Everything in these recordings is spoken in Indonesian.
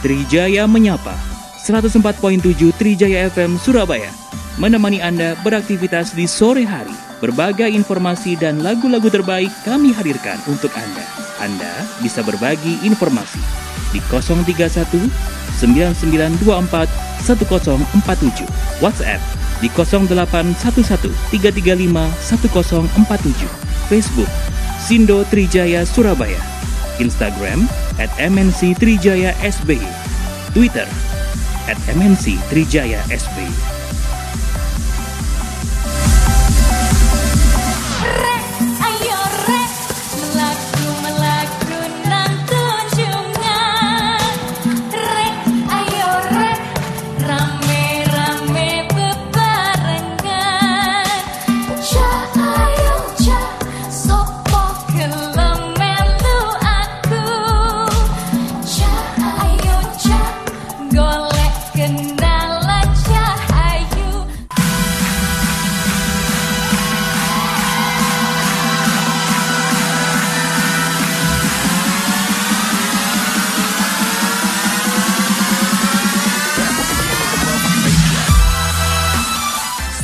Trijaya Menyapa 104.7 Trijaya FM Surabaya. Menemani Anda beraktivitas di sore hari. Berbagai informasi dan lagu-lagu terbaik kami hadirkan untuk Anda. Anda bisa berbagi informasi di 031 9924 1047 WhatsApp di 0811 335 1047 Facebook Sindo Trijaya Surabaya. Instagram at MNC Trijaya SBY Twitter at MNC Trijaya SP.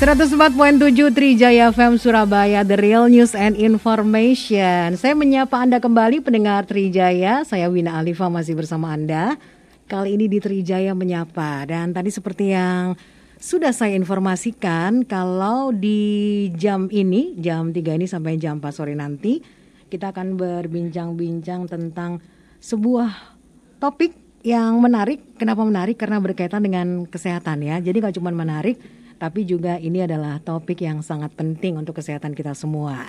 104.7 Trijaya FM Surabaya The Real News and Information. Saya menyapa Anda kembali pendengar Trijaya. Saya Wina Alifa masih bersama Anda. Kali ini di Trijaya Menyapa. Dan tadi seperti yang sudah saya informasikan Kalau di jam ini, jam 3 ini sampai jam 4 sore nanti Kita akan berbincang-bincang tentang sebuah topik yang menarik. Kenapa menarik? Karena berkaitan dengan kesehatan ya. Jadi gak cuma menarik tapi juga ini adalah topik yang sangat penting untuk kesehatan kita semua.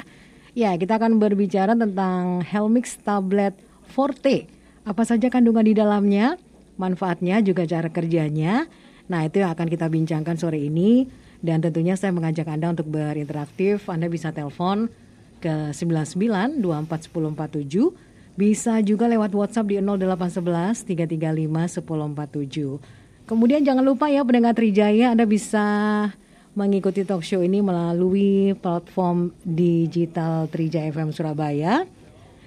Ya, kita akan berbicara tentang Helmix Tablet Forte. Apa saja kandungan di dalamnya, manfaatnya, juga cara kerjanya. Nah, itu yang akan kita bincangkan sore ini. Dan tentunya saya mengajak Anda untuk berinteraktif. Anda bisa telepon ke 99 24 Bisa juga lewat WhatsApp di 0811 335 1047. Kemudian jangan lupa ya pendengar Trijaya Anda bisa mengikuti talk show ini melalui platform digital Trijaya FM Surabaya.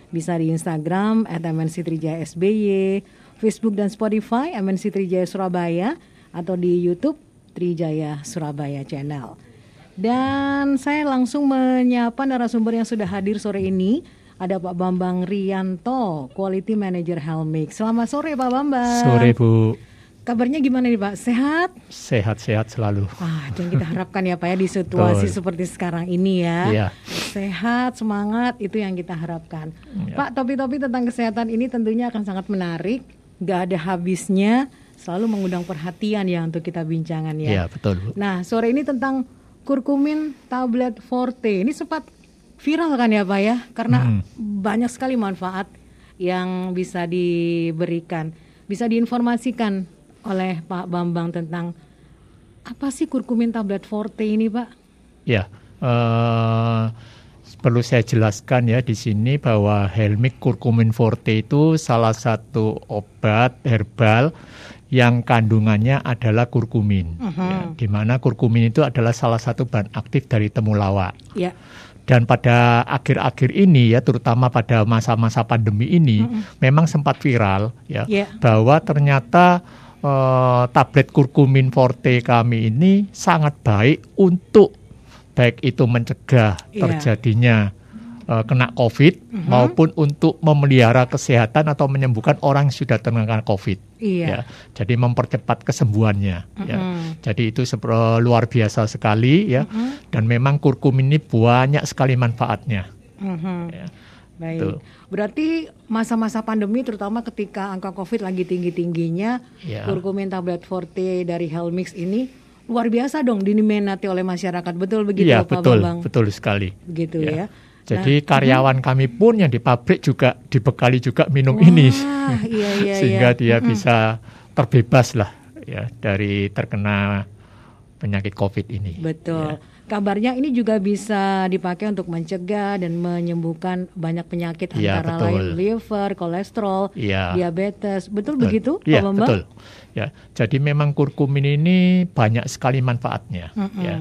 Bisa di Instagram at MNC Trijaya SBY, Facebook dan Spotify MNC Trijaya Surabaya atau di YouTube Trijaya Surabaya Channel. Dan saya langsung menyapa narasumber yang sudah hadir sore ini. Ada Pak Bambang Rianto, Quality Manager Helmix. Selamat sore Pak Bambang. Sore Bu. Kabarnya gimana nih Pak? Sehat? Sehat-sehat selalu. Ah, dan kita harapkan ya Pak ya di situasi Betul. seperti sekarang ini ya. Iya. Sehat, semangat itu yang kita harapkan. Ya. Pak, topik-topik tentang kesehatan ini tentunya akan sangat menarik. Gak ada habisnya, selalu mengundang perhatian ya untuk kita bincangan ya. Iya, betul. Bu. Nah, sore ini tentang kurkumin tablet forte. Ini sempat viral kan ya Pak ya? Karena hmm. banyak sekali manfaat yang bisa diberikan. Bisa diinformasikan oleh Pak Bambang tentang apa sih kurkumin tablet forte ini, Pak? Ya, uh, perlu saya jelaskan ya di sini bahwa Helmik kurkumin forte itu salah satu obat herbal yang kandungannya adalah kurkumin. Uh -huh. ya, di mana kurkumin itu adalah salah satu bahan aktif dari temulawak. Ya. Dan pada akhir-akhir ini ya, terutama pada masa-masa pandemi ini, uh -huh. memang sempat viral ya, yeah. bahwa ternyata uh, tablet kurkumin forte kami ini sangat baik untuk baik itu mencegah yeah. terjadinya uh, kena COVID uh -huh. maupun untuk memelihara kesehatan atau menyembuhkan orang yang sudah terkena COVID. Iya. Ya, jadi mempercepat kesembuhannya. Uh -huh. ya. Jadi itu luar biasa sekali ya. Uh -huh. Dan memang kurkumin ini banyak sekali manfaatnya. Uh -huh. ya. Baik. Tuh. Berarti masa-masa pandemi terutama ketika angka Covid lagi tinggi-tingginya, yeah. kurkumin tablet forte dari Helmix ini luar biasa dong diminati oleh masyarakat. Betul begitu ya, Pak betul, Bambang? betul sekali. Begitu ya. ya. Jadi nah, karyawan hmm. kami pun yang di pabrik juga dibekali juga minum Wah, ini, iya, iya, sehingga iya. dia hmm. bisa terbebas lah ya dari terkena penyakit COVID ini. Betul. Ya. Kabarnya ini juga bisa dipakai untuk mencegah dan menyembuhkan banyak penyakit ya, antara betul. lain liver, kolesterol, ya. diabetes. Betul, betul. begitu, ya, Pak Bambang? Betul. Ya, jadi memang kurkumin ini banyak sekali manfaatnya. Mm-mm. Ya,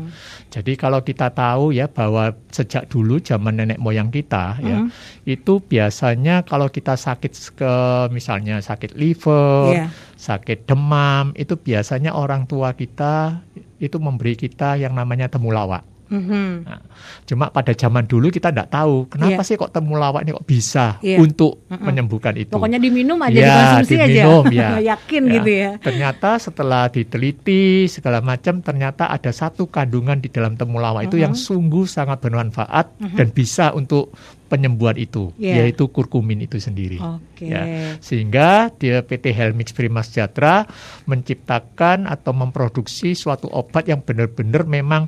jadi kalau kita tahu ya bahwa sejak dulu zaman nenek moyang kita ya Mm. itu biasanya kalau kita sakit ke misalnya sakit liver, Iya. sakit demam itu biasanya orang tua kita itu memberi kita yang namanya temulawak. Mhm. Nah, cuma pada zaman dulu kita tidak tahu kenapa Iya. sih kok temulawak ini kok bisa Iya. untuk Mm-mm. menyembuhkan itu. Pokoknya diminum aja, Ya, dikonsumsi diminum, aja. ya. Yakin Ya. gitu ya. Ternyata setelah diteliti segala macam ternyata ada satu kandungan di dalam temulawak itu yang sungguh sangat bermanfaat dan bisa untuk penyembuhan itu Iya. yaitu kurkumin itu sendiri. Oke. Ya, sehingga dia PT Helmix Prima Sejahtera menciptakan atau memproduksi suatu obat yang benar-benar memang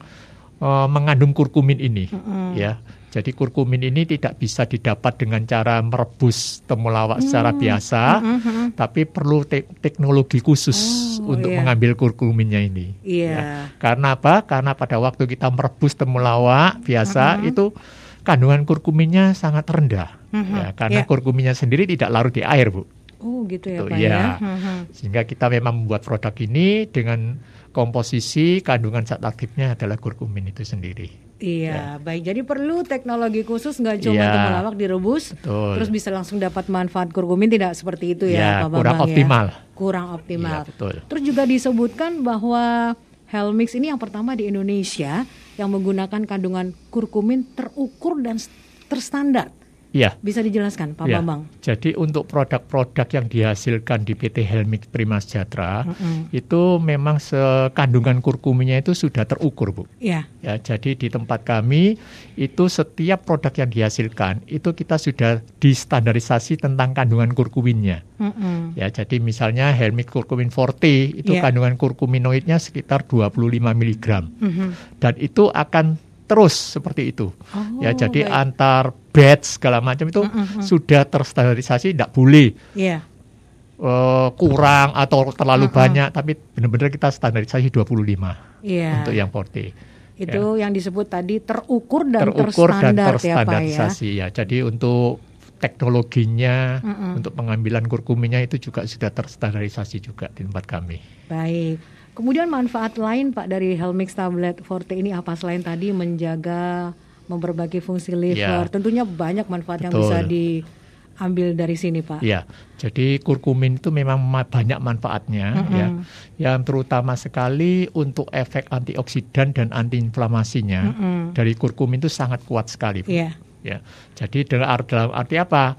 eh, mengandung kurkumin ini. Mm-mm. Ya, jadi kurkumin ini tidak bisa didapat dengan cara merebus temulawak secara biasa, Mhm. tapi perlu te- teknologi khusus Oh, untuk iya. mengambil kurkuminnya ini. Iya. Ya. Karena apa? Karena pada waktu kita merebus temulawak biasa itu kandungan kurkuminnya sangat rendah. Mhm. Ya, karena Ya. kurkuminnya sendiri tidak larut di air, Bu. Oh gitu ya Pak iya. ya. Mhm. Sehingga kita memang membuat produk ini dengan komposisi kandungan zat aktifnya adalah kurkumin itu sendiri. Iya, baik. Jadi perlu teknologi khusus nggak cuma Iya. temulawak direbus, Betul. terus bisa langsung dapat manfaat kurkumin tidak seperti itu Ya, ya, Pak kurang Bambang optimal. ya. Kurang optimal. Iya, betul. Terus juga disebutkan bahwa Helmix ini yang pertama di Indonesia yang menggunakan kandungan kurkumin terukur dan terstandar. Iya. Bisa dijelaskan Pak Ya, Bambang? Jadi untuk produk-produk yang dihasilkan di PT Helmix Prima Sejahtera Mm-mm. itu memang sekandungan kurkuminnya itu sudah terukur, Bu. Iya. Ya, jadi di tempat kami itu setiap produk yang dihasilkan itu kita sudah distandarisasi tentang kandungan kurkuminnya. Mm-mm. Ya, jadi misalnya Helmix Kurkumin Forte itu Iya. kandungan kurkuminoidnya sekitar 25 mg Mhm. dan itu akan terus seperti itu. Oh, ya, jadi baik. antar batch segala macam itu Mm-mm. sudah terstandarisasi tidak boleh Iya. eh, kurang atau terlalu Mm-mm. banyak tapi benar-benar kita standarisasi 25 Iya. untuk yang Forte. Itu yang disebut tadi terukur dan terukur dan terstandar ya Pak ya. terstandarisasi ya. Jadi untuk teknologinya Mm-mm. untuk pengambilan kurkuminnya itu juga sudah terstandarisasi juga di tempat kami. Baik. Kemudian manfaat lain Pak dari Helmix tablet Forte ini apa selain tadi menjaga memperbaiki fungsi liver? Ya. Tentunya banyak manfaat yang Betul. bisa diambil dari sini Pak. Ya, jadi kurkumin itu memang ma- banyak manfaatnya Mm-mm. ya. Yang terutama sekali untuk efek antioksidan dan antiinflamasinya Mm-mm. dari kurkumin itu sangat kuat sekali. Iya. Ya. Jadi dalam arti apa?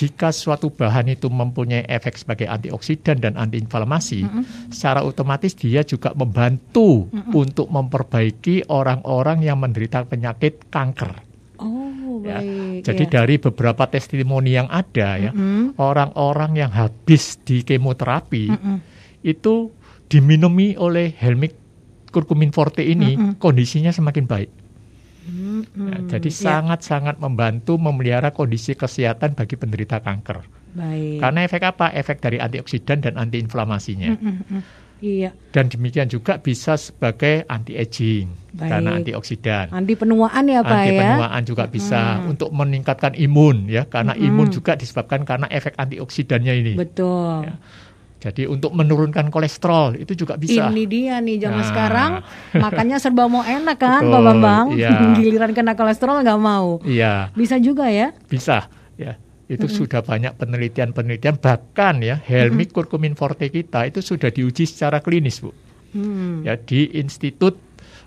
Jika suatu bahan itu mempunyai efek sebagai antioksidan dan antiinflamasi, secara otomatis dia juga membantu untuk memperbaiki orang-orang yang menderita penyakit kanker. Oh, Ya. baik. Jadi ya. dari beberapa testimoni yang ada ya, Mm-mm. orang-orang yang habis di kemoterapi Mm-mm. itu diminumi oleh Helmix Kurkumin Forte ini Mm-mm. kondisinya semakin baik. Mm-mm. Ya, jadi Ya, sangat-sangat membantu memelihara kondisi kesehatan bagi penderita kanker. baik. Karena efek apa? Efek dari antioksidan dan antiinflamasinya. Mm-mm. Iya. Dan demikian juga bisa sebagai anti aging Baik. karena antioksidan. Anti penuaan ya Pak Anti ya. penuaan juga bisa untuk meningkatkan imun ya karena Mm-mm. imun juga disebabkan karena efek antioksidannya ini. Betul. Ya. Jadi untuk menurunkan kolesterol itu juga bisa. Ini dia nih zaman Nah. sekarang makannya serba mau enak kan Pak Betul, Bambang. iya. Giliran kena kolesterol nggak mau. Iya, Bisa juga ya. bisa ya. Itu sudah banyak penelitian-penelitian bahkan ya Helmix Kurkumin Forte kita itu sudah diuji secara klinis, Bu. Hmm. Ya di institut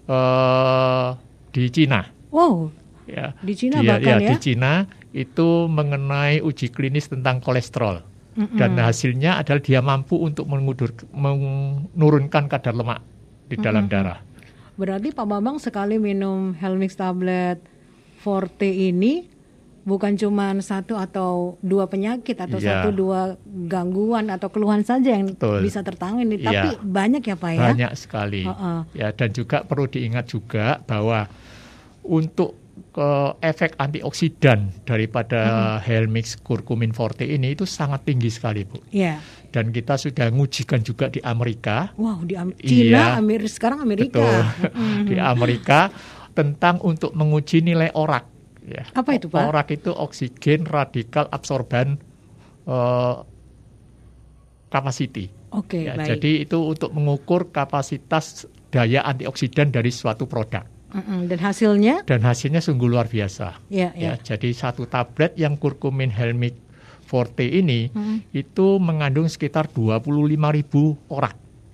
eh, di Cina Wow, ya. di Cina Dia- bahkan ya. di Cina itu mengenai uji klinis tentang kolesterol. Mm-mm. Dan hasilnya adalah dia mampu untuk mengudur, menurunkan kadar lemak di dalam darah. Berarti Pak Bambang sekali minum Helmix tablet Forte ini bukan cuma satu atau dua penyakit atau Iya. satu dua gangguan atau keluhan saja yang Betul. bisa tertangani, Iya. tapi banyak ya Pak ya. Banyak sekali. Heeh. Ya dan juga perlu diingat juga bahwa untuk ke efek antioksidan daripada Helmix Kurkumin Forte ini itu sangat tinggi sekali, Bu. Iya. Dan kita sudah ngujikan juga di Amerika. Wow, di Am- Cina, Iya. Amerika sekarang Amerika. Betul. Mm-mm. di Amerika tentang untuk menguji nilai orak. Ya. Apa itu, Pak? Orak itu oksigen radikal absorban eh, capacity. Oke, Ya, baik. jadi itu untuk mengukur kapasitas daya antioksidan dari suatu produk Mm-mm, Dan hasilnya? dan hasilnya sungguh luar biasa. Ya, Ya, ya. jadi satu tablet yang kurkumin helmic forte ini Mm. itu mengandung sekitar 25.000 orang.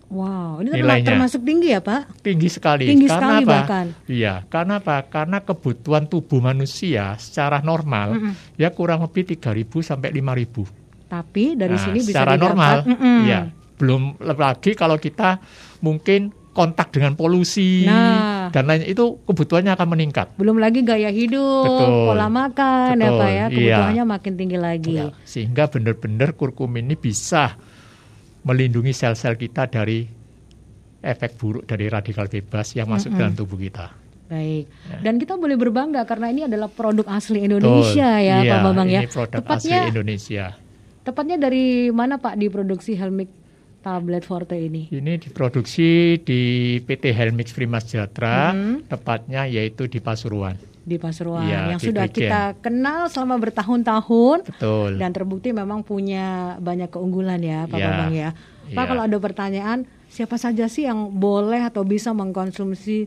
Wow, ini Nilainya. termasuk tinggi ya Pak? Tinggi sekali. Tinggi Karena sekali apa? bahkan. Iya, karena apa? Karena kebutuhan tubuh manusia secara normal Mm-mm. ya kurang lebih 3.000 sampai 5.000. Tapi dari Nah, sini bisa secara didapat. normal, Mm-mm. ya belum lagi kalau kita mungkin kontak dengan polusi Nah. dan lain itu kebutuhannya akan meningkat. Belum lagi gaya hidup, Betul. pola makan ya Betul, Pak ya, iya. kebutuhannya makin tinggi lagi. Ya, sehingga benar-benar kurkumin ini bisa melindungi sel-sel kita dari efek buruk dari radikal bebas yang masuk dalam tubuh kita. Baik. Ya. Dan kita boleh berbangga karena ini adalah produk asli Indonesia Betul. ya Iya, Pak Bambang ya. Ini produk Tepatnya asli Indonesia. tepatnya dari mana Pak diproduksi Helmic tablet Forte ini? Ini diproduksi di PT Helmix Prima Sejahtera, Mhm. tepatnya yaitu di Pasuruan. Di Pasuruan Iya, yang di sudah kita kenal selama bertahun-tahun Betul. dan terbukti memang punya banyak keunggulan ya Pak Iya. Bambang ya. Pak Iya. kalau ada pertanyaan siapa saja sih yang boleh atau bisa mengkonsumsi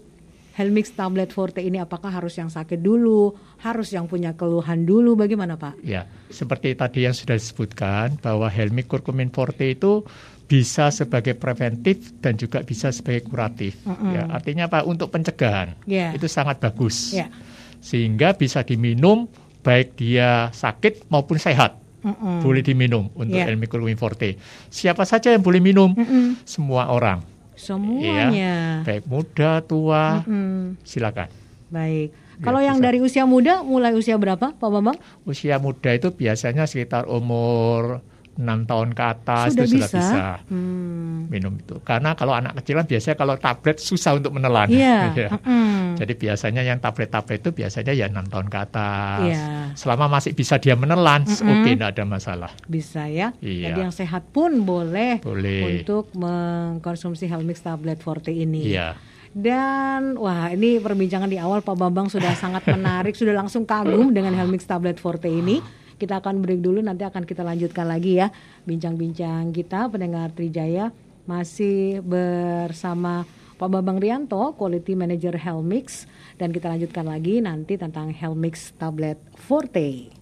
Helmix tablet Forte ini apakah harus yang sakit dulu, harus yang punya keluhan dulu bagaimana Pak? Ya, seperti tadi yang sudah disebutkan bahwa Helmix Curcumin Forte itu bisa sebagai preventif dan juga bisa sebagai kuratif. Mm-mm. Ya, artinya apa? Untuk pencegahan Ya. itu sangat bagus. Ya. Sehingga bisa diminum baik dia sakit maupun sehat. Mm-mm. Boleh diminum untuk Ya. Helmix Curcumin Forte. Siapa saja yang boleh minum? Mm-mm. Semua orang. Semuanya. Baik muda, tua, Mm-mm. silakan. Baik. Ya, Kalau yang bisa. dari usia muda mulai usia berapa Pak Bambang? Usia muda itu biasanya sekitar umur 6 tahun ke atas sudah itu bisa. sudah bisa Hmm. minum itu. Karena kalau anak kecil kan biasanya kalau tablet susah untuk menelan. Iya. Ya. Mm-mm. Jadi biasanya yang tablet-tablet itu biasanya ya 6 tahun ke atas. Iya. Selama masih bisa dia menelan, Mm-mm. oke tidak ada masalah. Bisa ya. Iya. Jadi yang sehat pun boleh, Boleh. untuk mengkonsumsi Helmix tablet Forte ini. Iya. Dan wah ini perbincangan di awal Pak Bambang sudah sangat menarik, sudah langsung kagum dengan Helmix tablet Forte ini. Kita akan break dulu, nanti akan kita lanjutkan lagi ya bincang-bincang kita pendengar Trijaya masih bersama Pak Bambang Rianto, Quality Manager Helmix dan kita lanjutkan lagi nanti tentang Helmix tablet Forte.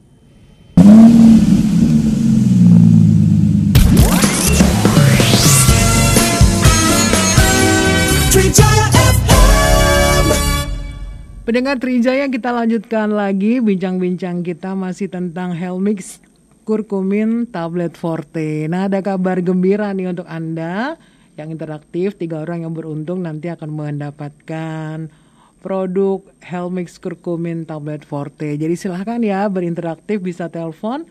Pendengar Trijaya kita lanjutkan lagi bincang-bincang kita masih tentang Helmix Kurkumin Tablet Forte. Nah ada kabar gembira nih untuk Anda yang interaktif, tiga orang yang beruntung nanti akan mendapatkan produk Helmix Kurkumin Tablet Forte. Jadi silahkan ya berinteraktif bisa telepon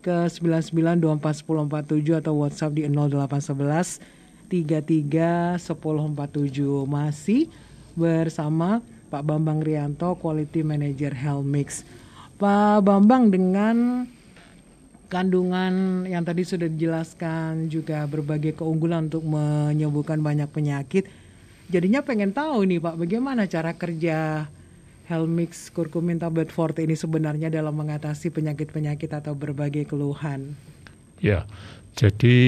ke 99241047 atau WhatsApp di 0811 33 1047 masih bersama Pak Bambang Rianto Quality Manager Helmix. Pak Bambang dengan kandungan yang tadi sudah dijelaskan juga berbagai keunggulan untuk menyembuhkan banyak penyakit. Jadinya pengen tahu nih Pak bagaimana cara kerja Helmix Curcumin Tablet Forte ini sebenarnya dalam mengatasi penyakit-penyakit atau berbagai keluhan. Ya, jadi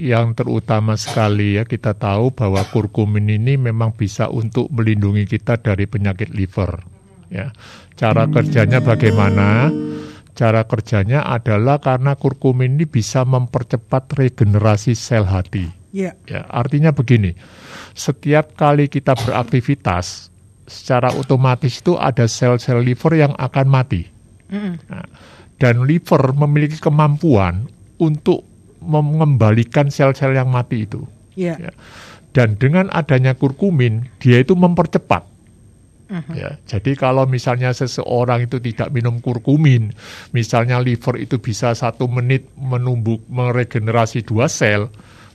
yang terutama sekali ya kita tahu bahwa kurkumin ini memang bisa untuk melindungi kita dari penyakit liver. Ya, cara kerjanya bagaimana? Cara kerjanya adalah karena kurkumin ini bisa mempercepat regenerasi sel hati. Ya. Ya, artinya begini, setiap kali kita beraktivitas, secara otomatis itu ada sel-sel liver yang akan mati. Nah, dan liver memiliki kemampuan untuk mengembalikan sel-sel yang mati itu. Ya. Ya. Dan dengan adanya kurkumin, dia itu mempercepat. Ya, jadi kalau misalnya seseorang itu tidak minum kurkumin, misalnya liver itu bisa satu menit menumbuh meregenerasi dua sel,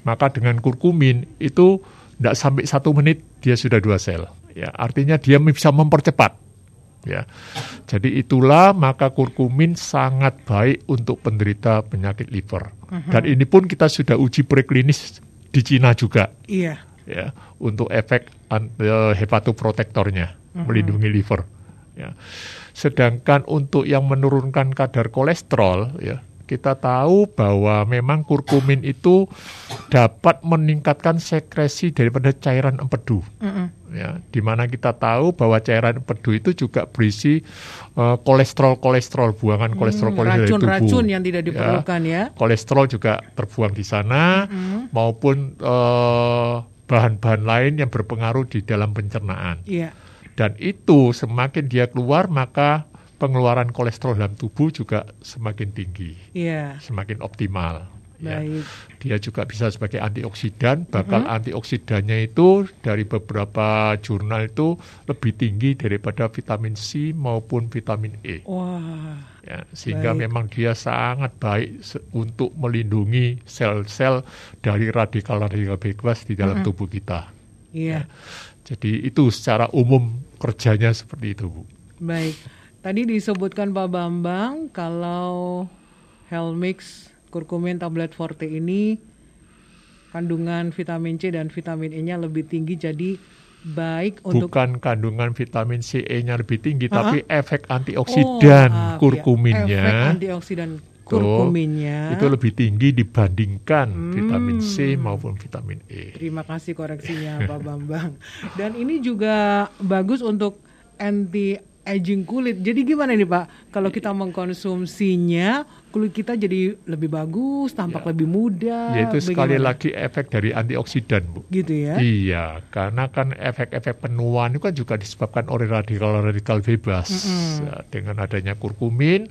maka dengan kurkumin itu tidak sampai satu menit dia sudah dua sel. Ya, artinya dia bisa mempercepat. Ya, jadi itulah maka kurkumin sangat baik untuk penderita penyakit liver. Dan ini pun kita sudah uji preklinis di Cina juga. Iya. ya untuk efek eh, hepatoprotektornya melindungi liver. Ya. Sedangkan untuk yang menurunkan kadar kolesterol ya kita tahu bahwa memang kurkumin itu dapat meningkatkan sekresi daripada cairan empedu. Mm-mm. Ya, di mana kita tahu bahwa cairan empedu itu juga berisi eh, kolesterol-kolesterol, buangan kolesterol Hmm, kolesterol dari tubuh. Racun-racun yang tidak Ya. diperlukan ya. Kolesterol juga terbuang di sana maupun eh, bahan-bahan lain yang berpengaruh di dalam pencernaan. Iya. Dan itu semakin dia keluar maka pengeluaran kolesterol dalam tubuh juga semakin tinggi, Iya. semakin optimal. Ya. Baik. Dia juga bisa sebagai antioksidan, bahkan antioksidannya itu dari beberapa jurnal itu lebih tinggi daripada vitamin C maupun vitamin E. Wah. Ya, sehingga Baik. memang dia sangat baik untuk melindungi sel-sel dari radikal-radikal bebas di dalam tubuh kita. Iya. Jadi itu secara umum kerjanya seperti itu, Bu. Baik. Tadi disebutkan Pak Bambang kalau Helmix kurkumin tablet forte ini kandungan vitamin C dan vitamin E-nya lebih tinggi jadi baik untuk Bukan kandungan vitamin C E-nya lebih tinggi, Aha. tapi efek Oh, antioksidan ya. kurkuminnya Efek antioksidan kurkuminnya. itu lebih tinggi dibandingkan Hmm. vitamin C maupun vitamin E. Terima kasih koreksinya Pak Bambang. Dan ini juga bagus untuk anti aging kulit. Jadi gimana nih Pak? Kalau kita mengkonsumsinya, kulit kita jadi lebih bagus, tampak lebih muda. Yaitu sekali bagaimana? lagi efek dari antioksidan, Bu. Gitu ya. Iya, karena kan efek-efek penuaan itu kan juga disebabkan oleh radikal-radikal bebas. Ya, dengan adanya kurkumin,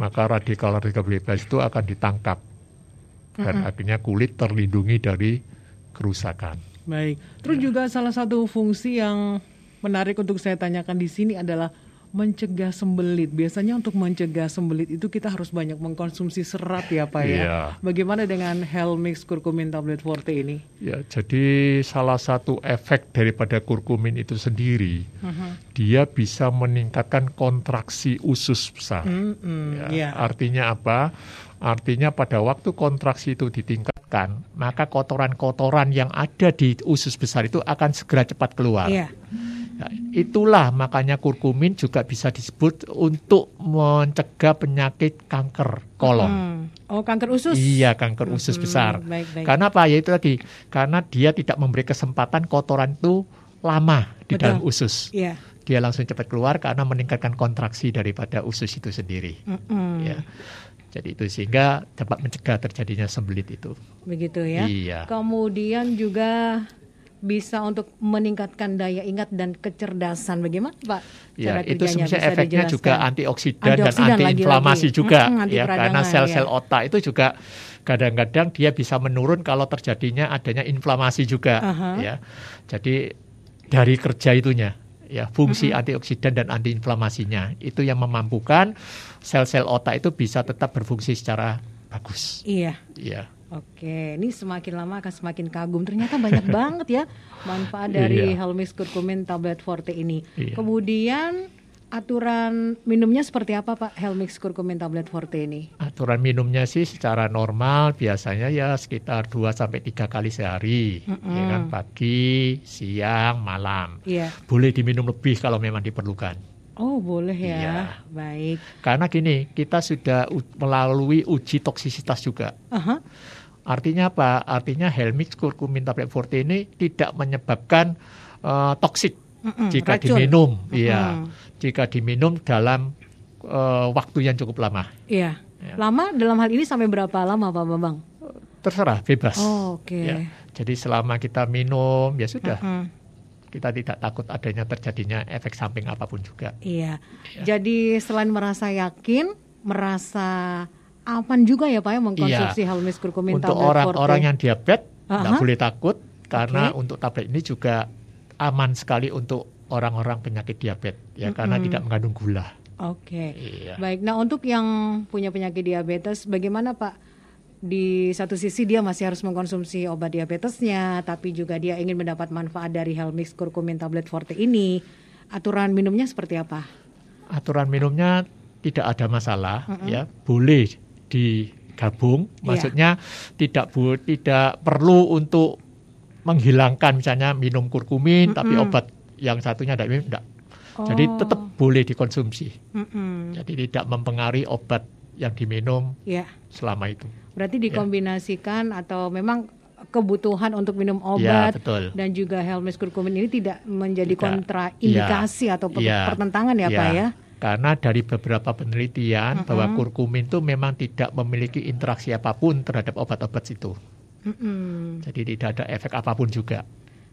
maka radikal-radikal bebas itu akan ditangkap. Dan akhirnya kulit terlindungi dari kerusakan. Baik. Terus juga salah satu fungsi yang menarik untuk saya tanyakan di sini adalah mencegah sembelit. Biasanya untuk mencegah sembelit itu kita harus banyak mengkonsumsi serat ya Pak ya. Iya. Bagaimana dengan Helmix Kurkumin Tablet Forte ini? Ya, jadi salah satu efek daripada kurkumin itu sendiri, dia bisa meningkatkan kontraksi usus besar. Mm-mm, Ya, iya. Artinya apa? Artinya pada waktu kontraksi itu ditingkatkan, maka kotoran-kotoran yang ada di usus besar itu akan segera cepat keluar. Iya. Itulah makanya kurkumin juga bisa disebut untuk mencegah penyakit kanker kolon. Hmm. Oh, kanker usus. Iya, kanker usus Hmm, besar. baik, baik. Karena apa? Ya itu tadi, karena dia tidak memberi kesempatan kotoran itu lama di Betul. dalam usus. Iya. Dia langsung cepat keluar karena meningkatkan kontraksi daripada usus itu sendiri. Mm-mm. Ya. Jadi itu sehingga dapat mencegah terjadinya sembelit itu. Begitu ya. Iya. Kemudian juga bisa untuk meningkatkan daya ingat dan kecerdasan. Bagaimana, Pak? Ya, cara itu sebenarnya Bisa efeknya dijelaskan? juga antioksidan, dan Antioksidan antiinflamasi lagi-lagi. juga anti ya karena sel-sel ya. otak itu juga kadang-kadang dia bisa menurun kalau terjadinya adanya inflamasi juga Aha. ya. Jadi dari kerja itunya ya fungsi antioksidan dan antiinflamasinya itu yang memampukan sel-sel otak itu bisa tetap berfungsi secara bagus. Iya. Ya. Oke, ini semakin lama akan semakin kagum. Ternyata banyak banget ya manfaat dari Iya. Helmix Kurkumin Tablet Forte ini. Iya. Kemudian aturan minumnya seperti apa Pak Helmix Kurkumin Tablet Forte ini? Aturan minumnya sih secara normal biasanya ya sekitar 2 sampai 3 kali sehari, ya kan pagi, siang, malam. Iya. Boleh diminum lebih kalau memang diperlukan. Oh, boleh ya. Iya. Baik. Karena gini, kita sudah melalui uji toksisitas juga. Aha. Artinya apa? Artinya Helmix Curcumin tablet forte ini tidak menyebabkan eh, toksik jika racun. diminum. Iya, jika diminum dalam eh, waktu yang cukup lama. Iya. Ya. Lama dalam hal ini sampai berapa lama Pak Bambang? Terserah, bebas. Oh, oke. Ya. Jadi selama kita minum ya sudah, Mm. kita tidak takut adanya terjadinya efek samping apa pun juga. Iya. Jadi selain merasa yakin, merasa aman juga ya Pak ya mengkonsumsi Helmix Kurkumin Untuk orang-orang yang diabetes nggak boleh takut karena Oke. untuk tablet ini juga aman sekali untuk orang-orang penyakit diabetes ya karena Mm-mm. tidak mengandung gula. Oke. Iya. Baik. Nah, untuk yang punya penyakit diabetes bagaimana Pak? Di satu sisi dia masih harus mengkonsumsi obat diabetesnya, tapi juga dia ingin mendapat manfaat dari Helmix Kurkumin Tablet Forte ini. Aturan minumnya seperti apa? Aturan minumnya tidak ada masalah ya, boleh digabung. Iya. Maksudnya tidak bu, tidak perlu untuk menghilangkan misalnya minum kurkumin tapi obat yang satunya tidak minum enggak. Jadi Oh. tetap boleh dikonsumsi. Mm-mm. Jadi tidak mempengaruhi obat yang diminum Ya. selama itu. Berarti dikombinasikan atau memang kebutuhan untuk minum Ya, obat betul. dan juga Helmis kurkumin ini tidak menjadi Tidak. kontraindikasi Iya. atau Iya. pertentangan ya, Pak ya? Karena dari beberapa penelitian bahwa kurkumin itu memang tidak memiliki interaksi apa pun terhadap obat-obat itu. Mm-mm. Jadi tidak ada efek apa pun juga.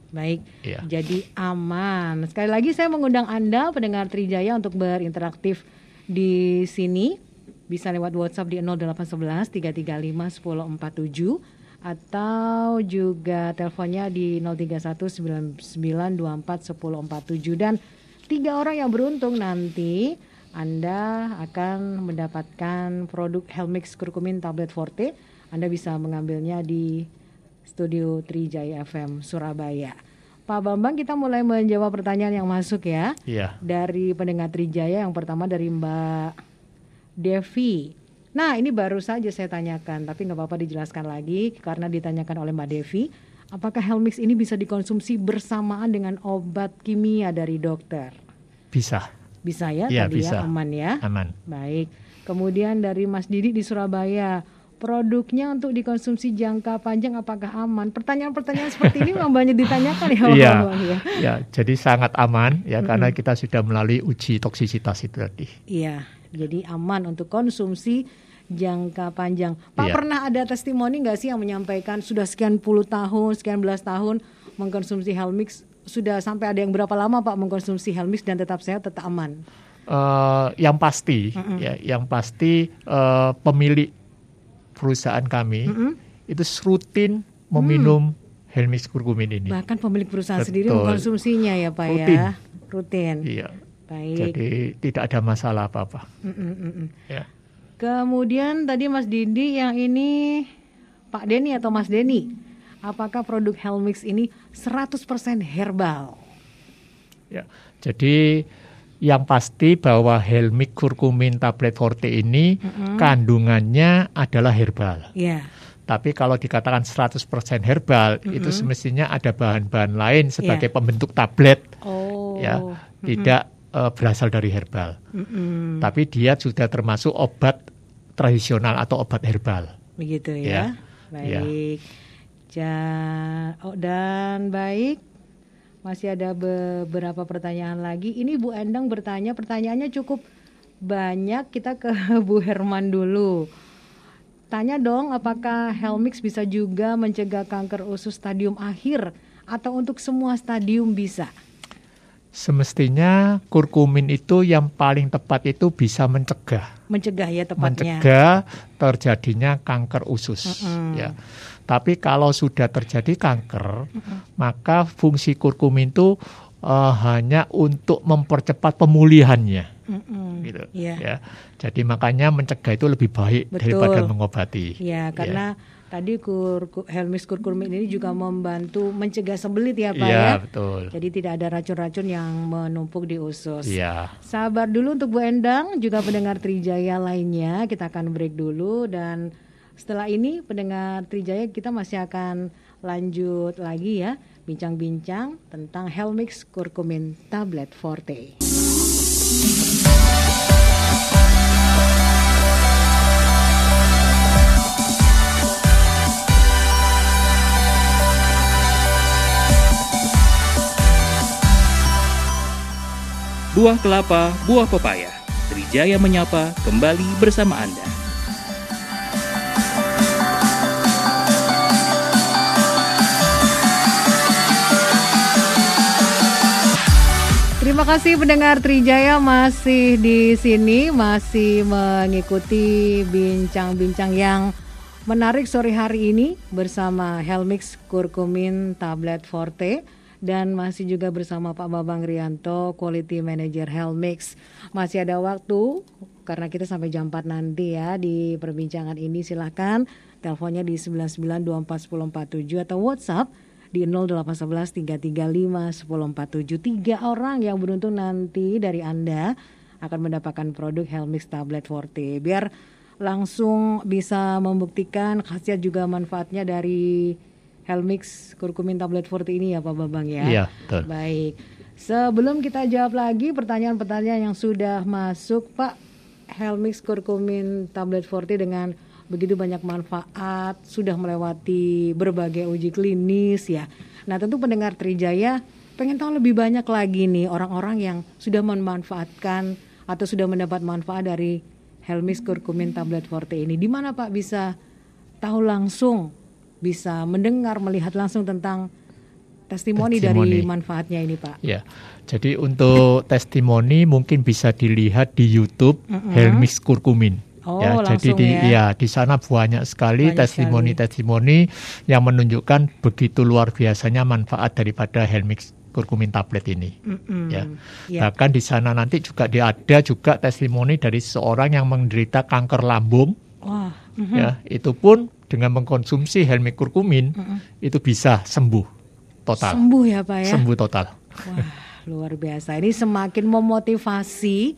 Baik, Iya. jadi aman. Sekali lagi saya mengundang Anda pendengar Trijaya untuk berinteraktif di sini. Bisa lewat WhatsApp di 0811 335 1047 atau juga teleponnya di 031 9924 1047 dan tiga orang yang beruntung nanti Anda akan mendapatkan produk Helmix Kurkumin Tablet Forte. Anda bisa mengambilnya di Studio Trijaya FM Surabaya. Pak Bambang kita mulai menjawab pertanyaan yang masuk ya Iya. dari pendengar Trijaya yang pertama dari Mbak Devi. Nah ini baru saja saya tanyakan tapi nggak apa-apa dijelaskan lagi karena ditanyakan oleh Mbak Devi. Apakah Helmix ini bisa dikonsumsi bersamaan dengan obat kimia dari dokter? Bisa. Bisa ya Iya, tadi bisa. ya aman ya. Aman. Baik. Kemudian dari Mas Didi di Surabaya, produknya untuk dikonsumsi jangka panjang apakah aman? Pertanyaan-pertanyaan seperti ini memang banyak ditanyakan ya Iya. Ya. Ya, jadi sangat aman ya karena kita sudah melalui uji toksisitas itu tadi. Iya, jadi aman untuk konsumsi jangka panjang. Pak Iya. pernah ada testimoni nggak sih yang menyampaikan sudah sekian puluh tahun, sekian belas tahun mengkonsumsi Helmix? Sudah sampai ada yang berapa lama Pak mengkonsumsi Helmix dan tetap sehat, tetap aman? Eh, yang pasti ya, yang pasti eh, pemilik perusahaan kami itu rutin meminum Helmix kurkumin ini. Bahkan pemilik perusahaan sendiri Betul. mengkonsumsinya ya Pak Rutin. ya? Rutin. Iya. Baik. Jadi tidak ada masalah apa-apa. Mm, mm, mm, mm. Ya. Kemudian tadi Mas Didi yang ini Pak Denny atau Mas Denny, apakah produk Helmix ini 100% herbal? Ya. Jadi yang pasti bahwa Helmix kurkumin tablet forte ini kandungannya adalah herbal. Ya. Tapi kalau dikatakan 100% herbal itu semestinya ada bahan-bahan lain sebagai pembentuk tablet Oh. ya, tidak eh, berasal dari herbal. Mm-mm. Tapi dia sudah termasuk obat tradisional atau obat herbal. Begitu Ya. ya. Baik. Ja- oh, dan baik. Masih ada beberapa pertanyaan lagi. Ini Bu Endang bertanya, pertanyaannya cukup banyak. Kita ke Bu Herman dulu. Tanya dong, apakah Helmix bisa juga mencegah kanker usus stadium akhir atau untuk semua stadium bisa? Semestinya kurkumin itu yang paling tepat itu bisa mencegah Mencegah ya tepatnya. mencegah terjadinya kanker usus ya. Tapi kalau sudah terjadi kanker, maka fungsi kurkumin itu eh, hanya untuk mempercepat pemulihannya Mm-mm. gitu Iya. ya. Jadi makanya mencegah itu lebih baik Betul. daripada mengobati. Ya, karena tadi kur, ku- Helmis kurkumin ini juga membantu mencegah sembelit ya Pak Iya, ya. betul. Jadi tidak ada racun-racun yang menumpuk di usus. Iya. Sabar dulu untuk Bu Endang, juga pendengar Trijaya lainnya. Kita akan break dulu dan setelah ini pendengar Trijaya kita masih akan lanjut lagi ya bincang-bincang tentang Helmix Kurkumin Tablet Forte. Buah kelapa, buah pepaya. Trijaya menyapa kembali bersama Anda. Terima kasih pendengar Trijaya masih di sini masih mengikuti bincang-bincang yang menarik sore hari ini bersama Helmix Kurkumin Tablet Forte dan masih juga bersama Pak Babang Rianto Quality Manager Helmix. Masih ada waktu karena kita sampai jam 4 nanti ya di perbincangan ini. Silahkan teleponnya di 99241047 atau WhatsApp di 0811 335 1047 tiga. Orang yang beruntung nanti dari Anda akan mendapatkan produk Helmix Tablet Forte. Biar langsung bisa membuktikan khasiat juga manfaatnya dari Helmix Kurkumin Tablet Forte ini ya Pak Babang ya. Iya, betul. Baik. Sebelum kita jawab lagi pertanyaan-pertanyaan yang sudah masuk Pak Helmix Curcumin tablet forte dengan begitu banyak manfaat, sudah melewati berbagai uji klinis ya. Nah, tentu pendengar Trijaya pengen tahu lebih banyak lagi nih orang-orang yang sudah memanfaatkan atau sudah mendapat manfaat dari Helmix Curcumin tablet forte ini. Di mana Pak bisa tahu langsung, bisa mendengar, melihat langsung tentang testimoni, dari Testimoni. manfaatnya ini Pak? Ya, jadi untuk testimoni mungkin bisa dilihat di YouTube Helmix Kurkumin. Oh, ya, jadi di ya. ya di sana banyak sekali testimoni-testimoni yang menunjukkan begitu luar biasanya manfaat daripada Helmix Kurkumin tablet ini. Mm-mm. Ya. Ya. Bahkan di sana nanti juga ada juga testimoni dari seorang yang menderita kanker lambung Wah, mhm. ya itu pun dengan mengkonsumsi Helmix Kurkumin itu bisa sembuh total sembuh ya Pak ya. sembuh total Wah, luar biasa. Ini semakin memotivasi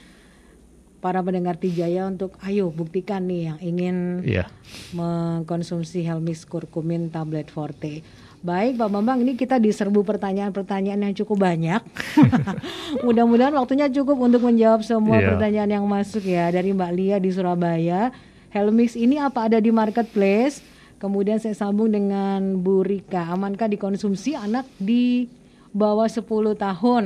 para pendengar Tijaya untuk ayo buktikan nih yang ingin Iya. mengkonsumsi Helmix Curcumin tablet forte. Baik Pak Bambang, ini kita diserbu pertanyaan-pertanyaan yang cukup banyak. Mudah-mudahan waktunya cukup untuk menjawab semua Iya. pertanyaan yang masuk ya dari Mbak Lia di Surabaya. Helmix ini apa ada di marketplace? Kemudian saya sambung dengan Bu Rika. Amankah dikonsumsi anak di bawah 10 tahun?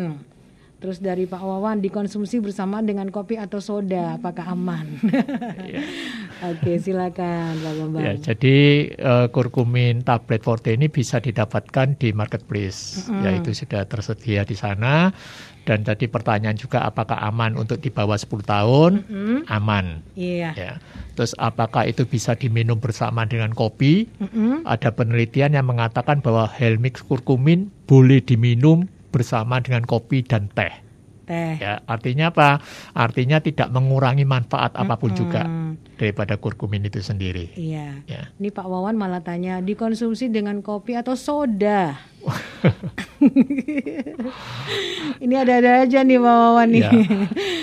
Terus dari Pak Wawan dikonsumsi bersama dengan kopi atau soda, apakah aman? Oke, silakan Pak Bambang. Ya, jadi eh, kurkumin tablet forte ini bisa didapatkan di marketplace, yaitu sudah tersedia di sana. Dan tadi pertanyaan juga apakah aman untuk di bawah 10 tahun? Aman. Iya. Ya. Terus apakah itu bisa diminum bersama dengan kopi? Ada penelitian yang mengatakan bahwa Helmix kurkumin boleh diminum bersama dengan kopi dan teh. Teh. Ya, artinya apa? Artinya tidak mengurangi manfaat apa pun juga Hmm, daripada kurkumin itu sendiri. iya. Ya. Ini Pak Wawan malah tanya dikonsumsi dengan kopi atau soda. Ini ada-ada aja nih Pak Wawan nih. Ya.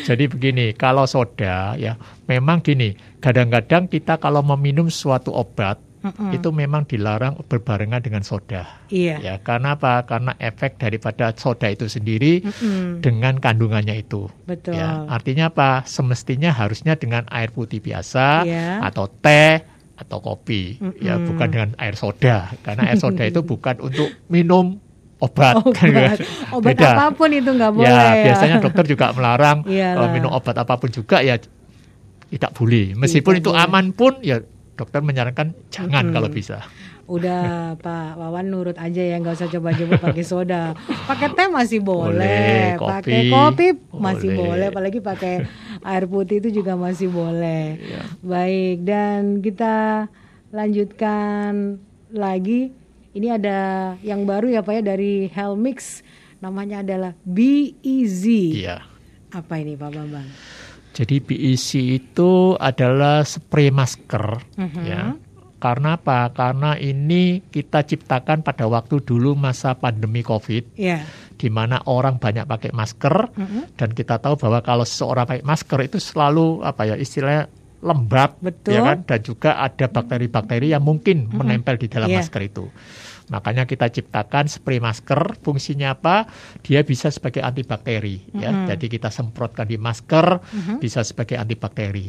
Jadi begini, kalau soda ya memang gini, kadang-kadang kita kalau meminum suatu obat itu memang dilarang berbarengan dengan soda. Iya. Ya, karena apa? Karena efek daripada soda itu sendiri Mm-mm. dengan kandungannya itu. Betul. Ya, artinya apa? Semestinya harusnya dengan air putih biasa Iya. atau teh atau kopi, ya Mm-mm. bukan dengan air soda. Karena air soda itu bukan untuk minum obat. Obat, kan? obat Beda. apa pun itu nggak boleh ya, ya. biasanya dokter juga melarang kalau minum obat apa pun juga ya tidak boleh. Meskipun Tidak itu boleh. aman pun ya dokter menyarankan jangan Mm-mm. kalau bisa. Udah Pak Wawan nurut aja ya nggak usah coba-coba pakai soda. Pakai teh masih boleh, Boleh, pakai kopi masih boleh. boleh. apalagi pakai air putih itu juga masih boleh. Iya. Baik dan kita lanjutkan lagi. Ini ada yang baru ya Pak ya dari Helmix namanya adalah Be Easy. Iya. Apa ini Pak Bambang? Jadi BEC itu adalah spray masker Mhm. ya. Karena apa? Karena ini kita ciptakan pada waktu dulu masa pandemi Covid Ya. di mana orang banyak pakai masker Mhm. dan kita tahu bahwa kalau seseorang pakai masker itu selalu apa ya istilahnya lembab Betul. ya kan dan juga ada bakteri-bakteri yang mungkin menempel di dalam Iya. masker itu. Makanya kita ciptakan spray masker fungsinya apa? Dia bisa sebagai antibakteri ya. Jadi kita semprotkan di masker bisa sebagai antibakteri.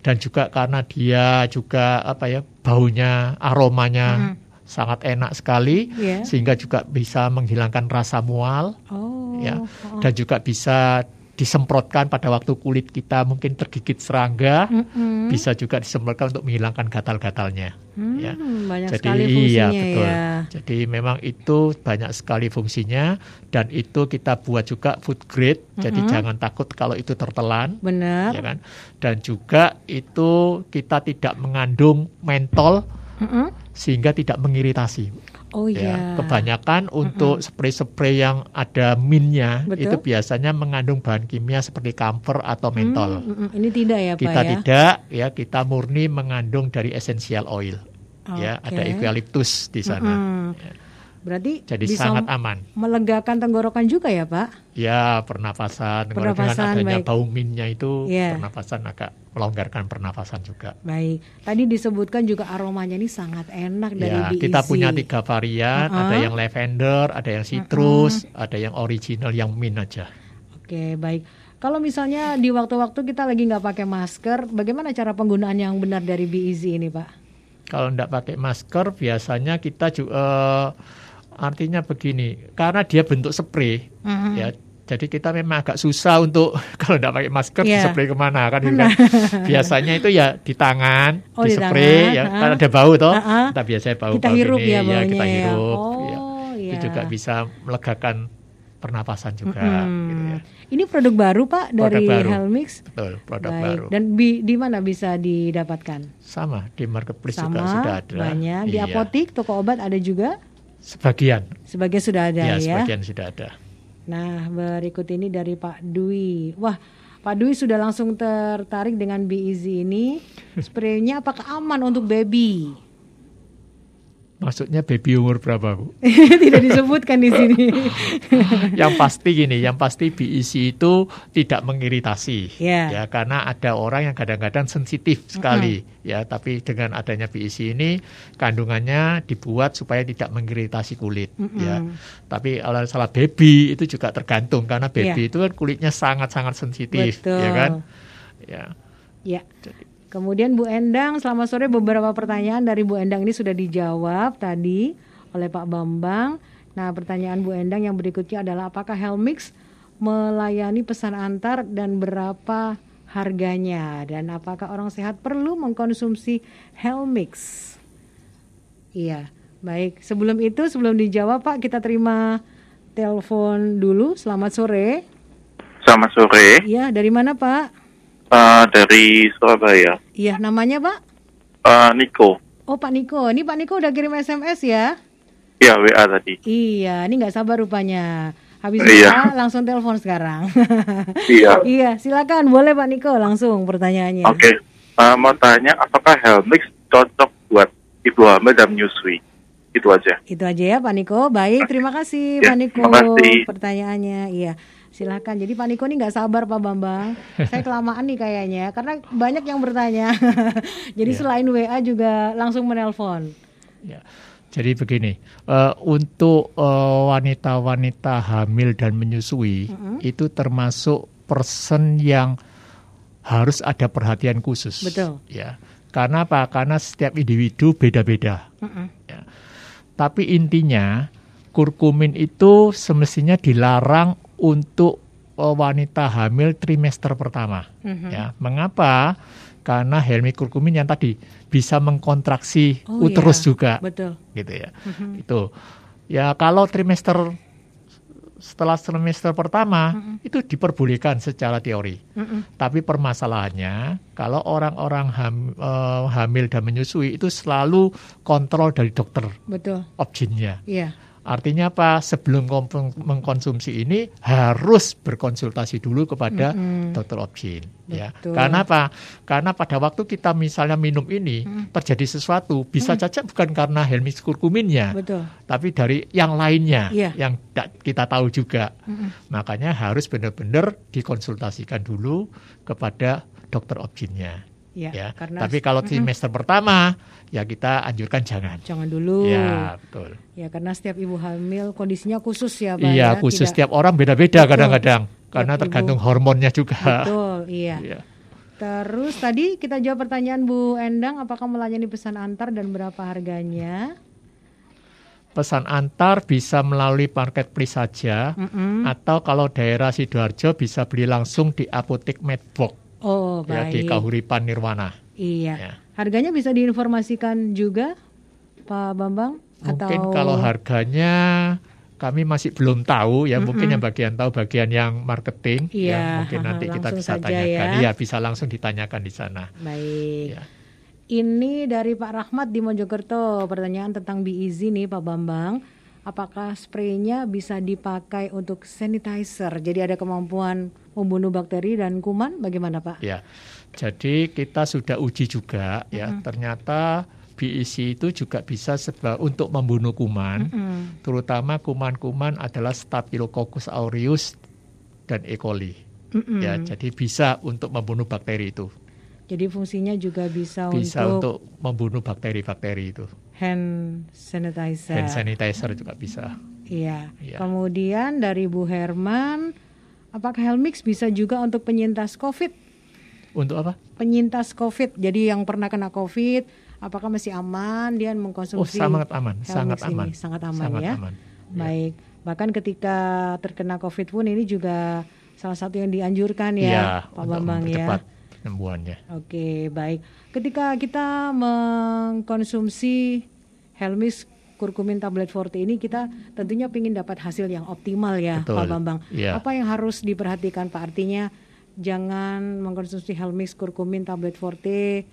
Dan juga karena dia juga apa ya baunya aromanya sangat enak sekali Iya. sehingga juga bisa menghilangkan rasa mual Oh. ya dan juga bisa disemprotkan pada waktu kulit kita mungkin tergigit serangga Mm-mm. bisa juga disemprotkan untuk menghilangkan gatal-gatalnya Hmm, ya. banyak Jadi sekali iya betul. ya. Jadi memang itu banyak sekali fungsinya dan itu kita buat juga food grade. Jadi jangan takut kalau itu tertelan, Benar. ya kan? Dan juga itu kita tidak mengandung mentol Mm-mm. sehingga tidak mengiritasi. Oh Ya, iya. kebanyakan untuk spray-spray yang ada minnya Betul. itu biasanya mengandung bahan kimia seperti camphor atau mentol. Mm-mm. Ini tidak ya Pak Kita ya? tidak, ya kita murni mengandung dari essential oil. Ya, ada Oke. eucalyptus di sana. Mm-mm. Berarti Jadi bisa sangat aman. melegakan tenggorokan juga ya Pak? Ya, pernafasan. Kalau Pernafasan, dengan adanya baik. bau minnya itu Iya. pernafasan agak melonggarkan pernafasan juga. Baik. Tadi disebutkan juga aromanya ini sangat enak dari Ya, BEC. kita punya tiga varian, Uh-uh. ada yang lavender, ada yang citrus, ada yang original yang mint aja. Oke, baik. Kalau misalnya di waktu-waktu kita lagi nggak pakai masker, bagaimana cara penggunaan yang benar dari BEZ ini, Pak? Kalau tidak pakai masker, biasanya kita juga artinya begini, karena dia bentuk spray, Mhm. ya. Jadi kita memang agak susah untuk kalau tidak pakai masker Iya. di spray ke mana kan? gitu kan. Biasanya itu ya di tangan, Oh, di di tangan, ya. ha. Kan ada bau toh, Ha-ha. kita biasanya bau Kita bau hirup gini, ya kita baunya ya. hirup. Oh, ya. iya. Itu juga bisa melegakan pernapasan juga. Hmm. gitu ya. Ini produk baru Pak Produk dari baru. Helmix. Betul, produk Baik. baru. Dan bi- di mana bisa didapatkan? Sama di marketplace Sama, juga sudah ada. banyak. Di Iya. apotik, toko obat ada juga. Sebagian, Sebagian sudah ada ya, ya. sebagian sudah ada. Nah, berikut ini dari Pak Dwi. Wah, Pak Dwi sudah langsung tertarik dengan BEZ ini. Spraynya apakah aman untuk baby? Maksudnya baby umur berapa, Bu? Tidak disebutkan di sini. yang pasti gini, yang pasti BEC itu tidak mengiritasi, Ya. ya karena ada orang yang kadang-kadang sensitif sekali, ya. Tapi dengan adanya BEC ini kandungannya dibuat supaya tidak mengiritasi kulit, ya. Tapi kalau salah baby itu juga tergantung karena baby itu kan kulitnya sangat-sangat sensitif, Ya. Betul. ya kan? Ya. Ya. Kemudian Bu Endang, selamat sore. Beberapa pertanyaan dari Bu Endang ini sudah dijawab tadi oleh Pak Bambang. Nah, pertanyaan Bu Endang yang berikutnya adalah apakah Helmix melayani pesan antar dan berapa harganya dan apakah orang sehat perlu mengkonsumsi Helmix? Iya, baik. Sebelum itu, sebelum dijawab Pak, kita terima telepon dulu. Selamat sore. Selamat sore, Iya, dari mana Pak? Eh, dari Surabaya. Iya, namanya Pak? Eh, Niko, Oh Pak Niko, ini Pak Niko udah kirim SMS ya? ya WA tadi. Iya, ini nggak sabar rupanya. Habis Iya. WA langsung telepon sekarang. Iya. iya, silakan boleh Pak Niko langsung pertanyaannya. Oke, Eh, mau tanya apakah Helmix cocok buat ibu hamil dan menyusui? Itu aja. Itu aja ya Pak Niko. Baik, terima kasih Ya, Pak Niko terima kasih. pertanyaannya. Iya. Silakan. Jadi Pak Niko ini nggak sabar Pak Bambang. Saya kelamaan nih kayaknya karena banyak yang bertanya. Jadi Iya. selain WA juga langsung menelpon. Ya. Jadi begini, eh, untuk eh, wanita-wanita hamil dan menyusui itu termasuk person yang harus ada perhatian khusus. Betul. Ya, karena apa? Karena setiap individu beda-beda. Mm-mm. Ya. Tapi intinya kurkumin itu semestinya dilarang untuk eh, wanita hamil trimester pertama. Mhm. Ya, mengapa? Karena helmikurkumin yang tadi bisa mengkontraksi Oh, uterus iya. juga, Betul. gitu ya. Itu. Ya kalau trimester setelah trimester pertama itu diperbolehkan secara teori. Mm-mm. Tapi permasalahannya kalau orang-orang ham- eh, hamil dan menyusui itu selalu kontrol dari dokter Betul. objinnya. Iya. Artinya apa? Sebelum mengkonsumsi ini harus berkonsultasi dulu kepada Mm-mm. dokter objin. Ya. Betul. Karena apa? Karena pada waktu kita misalnya minum ini terjadi sesuatu, bisa saja bukan karena helmix kurkuminnya, Betul. tapi dari yang lainnya Iya. yang kita tahu juga. Makanya harus benar-benar dikonsultasikan dulu kepada dokter objinnya. Ya, Ya. karena Tapi kalau trimester pertama, ya kita anjurkan jangan. jangan dulu. Ya, betul. Ya, karena setiap ibu hamil kondisinya khusus ya, Pak. Iya, ya, khusus tidak- setiap orang beda-beda Betul. kadang-kadang karena Tiap tergantung ibu. hormonnya juga. Betul, iya. Iya. Terus tadi kita jawab pertanyaan Bu Endang, apakah melayani pesan antar dan berapa harganya? Pesan antar bisa melalui marketplace saja Mm-mm. atau kalau daerah Sidoarjo bisa beli langsung di apotek Medbox Oh, ya di. Kahuripan Nirwana. Iya. Ya. Harganya bisa diinformasikan juga, Pak Bambang? Mungkin atau kalau harganya kami masih belum tahu ya, mungkin yang bagian tahu bagian yang marketing Iya, ya, mungkin nanti kita bisa tanyakan. ya. Iya, bisa langsung ditanyakan di sana. Baik. Ya. Ini dari Pak Rahmat di Mojokerto. Pertanyaan tentang BEZ nih Pak Bambang. Apakah spraynya bisa dipakai untuk sanitizer? Jadi ada kemampuan membunuh bakteri dan kuman? Bagaimana Pak? Ya, jadi kita sudah uji juga ya, ternyata BEC itu juga bisa seba- untuk membunuh kuman, Mm. terutama kuman-kuman adalah Staphylococcus aureus dan E. coli. Mm-mm. Ya, jadi bisa untuk membunuh bakteri itu, Jadi fungsinya juga bisa, bisa untuk, untuk membunuh bakteri-bakteri itu. hand sanitizer. Hand sanitizer juga bisa. Iya. Iya. Kemudian dari Bu Herman, apakah Helmix bisa juga untuk penyintas COVID? Untuk apa? Penyintas COVID, jadi yang pernah kena COVID, apakah masih aman dia Oh, mengkonsumsi? sangat aman, Helmix sangat ini? aman. sangat aman Sangat ya. aman. Baik, bahkan ketika terkena COVID pun ini juga salah satu yang dianjurkan ya, Iya, Pak Bambang ya. Oke, baik. Ketika kita mengkonsumsi Helmix kurkumin tablet forte ini kita tentunya ingin dapat hasil yang optimal ya, Betul, Pak Bambang. iya. Apa yang harus diperhatikan Pak? Artinya jangan mengkonsumsi Helmix kurkumin tablet forte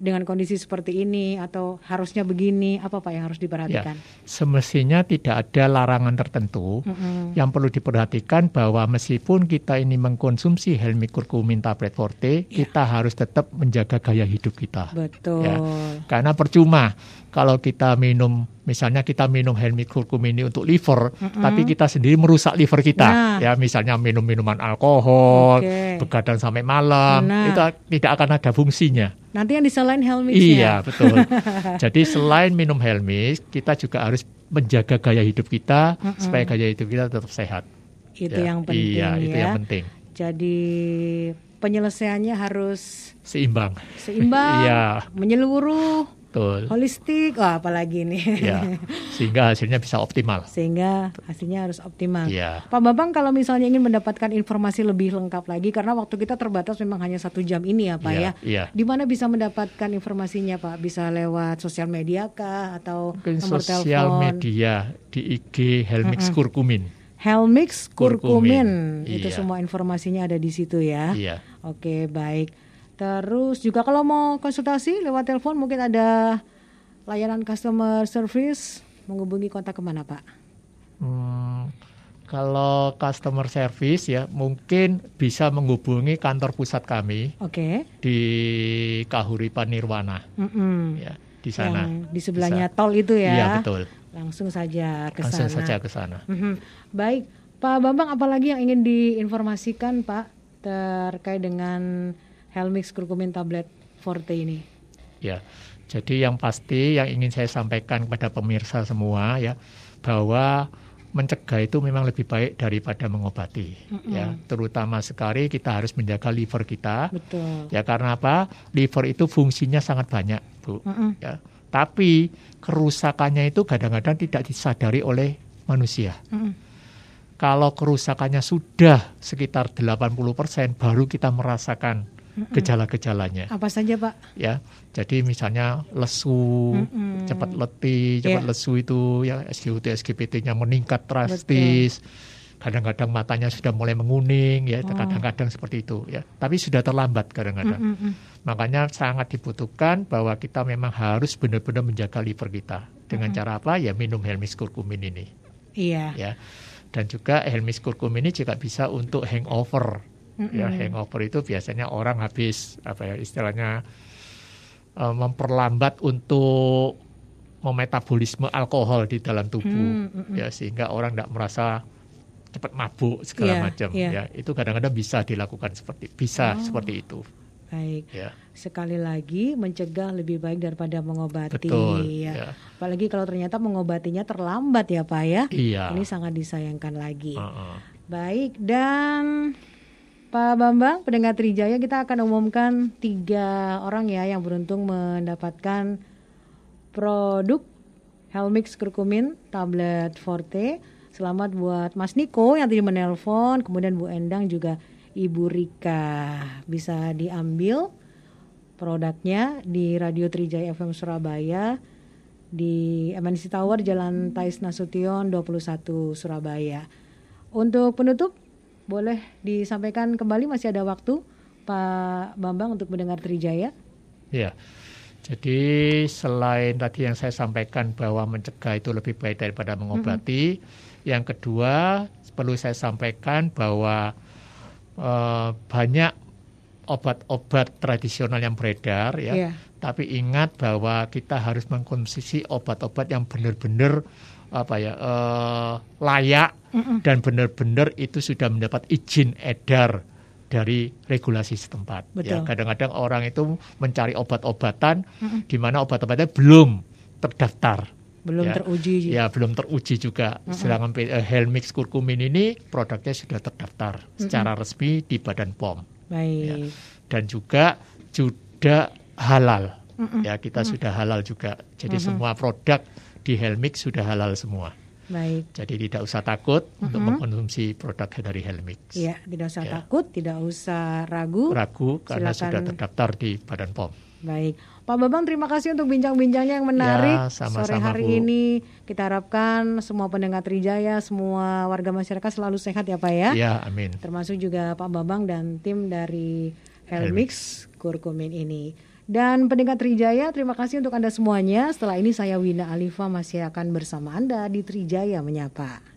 dengan kondisi seperti ini atau harusnya begini. Apa Pak yang harus Ya, diperhatikan? semestinya tidak ada larangan tertentu. Mm-mm. Yang perlu diperhatikan bahwa meskipun kita ini mengkonsumsi helmikurkumin tablet forte, Iya. kita harus tetap menjaga gaya hidup kita. Betul. Ya. Karena percuma kalau kita minum, misalnya kita minum helmikurkumin ini untuk liver, tapi kita sendiri merusak liver kita. Nah. Ya, misalnya minum minuman alkohol, Oke. begadang sampai malam, Nah. itu tidak akan ada fungsinya. Nanti yang disalahin Helmix Iya, betul. Jadi selain minum Helmix, kita juga harus menjaga gaya hidup kita supaya gaya hidup kita tetap sehat. Itu Ya, yang penting Iya, ya. itu yang penting. Jadi penyelesaiannya harus Seimbang. seimbang, Iya. menyeluruh, Betul. holistik, wah apalagi nih. Ya, sehingga hasilnya bisa optimal. Sehingga hasilnya harus optimal. Iya. Pak Bambang kalau misalnya ingin mendapatkan informasi lebih lengkap lagi karena waktu kita terbatas memang hanya satu jam ini ya Pak Iya, ya. iya. Di mana bisa mendapatkan informasinya Pak? Bisa lewat sosial media kah atau Mungkin nomor sosial telepon? media di IG Helmix Kurkumin. Helmix Kurkumin. Kurkumin, Itu iya. semua informasinya ada di situ ya. Iya. Oke, baik. Terus juga kalau mau konsultasi lewat telepon mungkin ada layanan customer service menghubungi kontak ke mana Pak? Hmm, kalau customer service ya mungkin bisa menghubungi kantor pusat kami Oke. di Kahuripan Nirwana Mm-mm. ya di sana. Yang di sebelahnya Bisa. tol itu ya. Iya betul. Langsung saja ke Langsung sana. saja ke sana. Mhm. Baik, Pak Bambang apalagi yang ingin diinformasikan Pak terkait dengan Helmix kurkumin tablet forte ini? Ya. Jadi yang pasti yang ingin saya sampaikan kepada pemirsa semua ya bahwa mencegah itu memang lebih baik daripada mengobati ya terutama sekali kita harus menjaga liver kita Betul. ya karena apa liver itu fungsinya sangat banyak bu Mm-mm. ya tapi kerusakannya itu kadang-kadang tidak disadari oleh manusia Mm-mm. kalau kerusakannya sudah sekitar 80% baru kita merasakan gejala-gejalanya Apa saja Pak? ya. Jadi misalnya lesu, Mm-mm. cepat letih, cepat Iya. lesu itu ya SGUT SGPT-nya meningkat drastis. Kadang-kadang matanya sudah mulai menguning ya, Oh. kadang-kadang seperti itu ya. Tapi sudah terlambat kadang-kadang. Mm-mm. Makanya sangat dibutuhkan bahwa kita memang harus benar-benar menjaga liver kita. Dengan cara apa? Ya minum Helmix kurkumin ini Iya. ya. Dan juga Helmix kurkumin ini juga bisa untuk hangover. Ya, hangover itu biasanya orang habis apa ya istilahnya eh, memperlambat untuk memetabolisme alkohol di dalam tubuh Hmm, mm, mm. ya sehingga orang tidak merasa cepat mabuk segala Iya, macam iya. ya itu kadang-kadang bisa dilakukan seperti bisa Oh. seperti itu Baik. ya Sekali lagi mencegah lebih baik daripada mengobati. betul ya. ya. Apalagi kalau ternyata mengobatinya terlambat ya Pak ya. iya Ini sangat disayangkan lagi. Baik, dan Pak Bambang, pendengar Trijaya, kita akan umumkan tiga orang ya yang beruntung mendapatkan produk Helmix Kurkumin tablet Forte. Selamat buat Mas Niko yang tadi menelpon, kemudian Bu Endang juga Ibu Rika. Bisa diambil produknya di Radio Trijaya FM Surabaya di MNC Tower Jalan Tais Nasution 21 Surabaya. Untuk penutup boleh disampaikan kembali masih ada waktu Pak Bambang untuk mendengar Trijaya. Ya, jadi selain tadi yang saya sampaikan bahwa mencegah itu lebih baik daripada mengobati, yang kedua perlu saya sampaikan bahwa eh, banyak obat-obat tradisional yang beredar ya. Iya. Tapi ingat bahwa kita harus mengkonsumsi obat-obat yang benar-benar apa ya eh, layak dan benar-benar itu sudah mendapat izin edar dari regulasi setempat. Ya, Betul. kadang-kadang orang itu mencari obat-obatan di mana obat-obatnya belum terdaftar Belum ya. teruji. Ya, belum teruji juga. Sedangkan P- eh, Helmix kurkumin ini produknya sudah terdaftar secara resmi di Badan POM Baik. dan juga sudah halal. Ya, kita sudah halal juga. Jadi semua produk di Helmix sudah halal semua. Baik. Jadi tidak usah takut untuk mengkonsumsi produk dari Helmix. Ya, tidak usah Ya. takut, tidak usah ragu. Ragu karena Silakan. sudah terdaftar di Badan POM. Baik, Pak Babang terima kasih untuk bincang-bincangnya yang menarik Ya, sama-sama, sore hari Bu. ini. Kita harapkan semua pendengar Trijaya, semua warga masyarakat selalu sehat ya Pak ya. Ya, amin. Termasuk juga Pak Babang dan tim dari Helmix Kurkumin ini. Dan pendengar Trijaya, terima kasih untuk Anda semuanya. Setelah ini saya Wina Alifa masih akan bersama Anda di Trijaya Menyapa.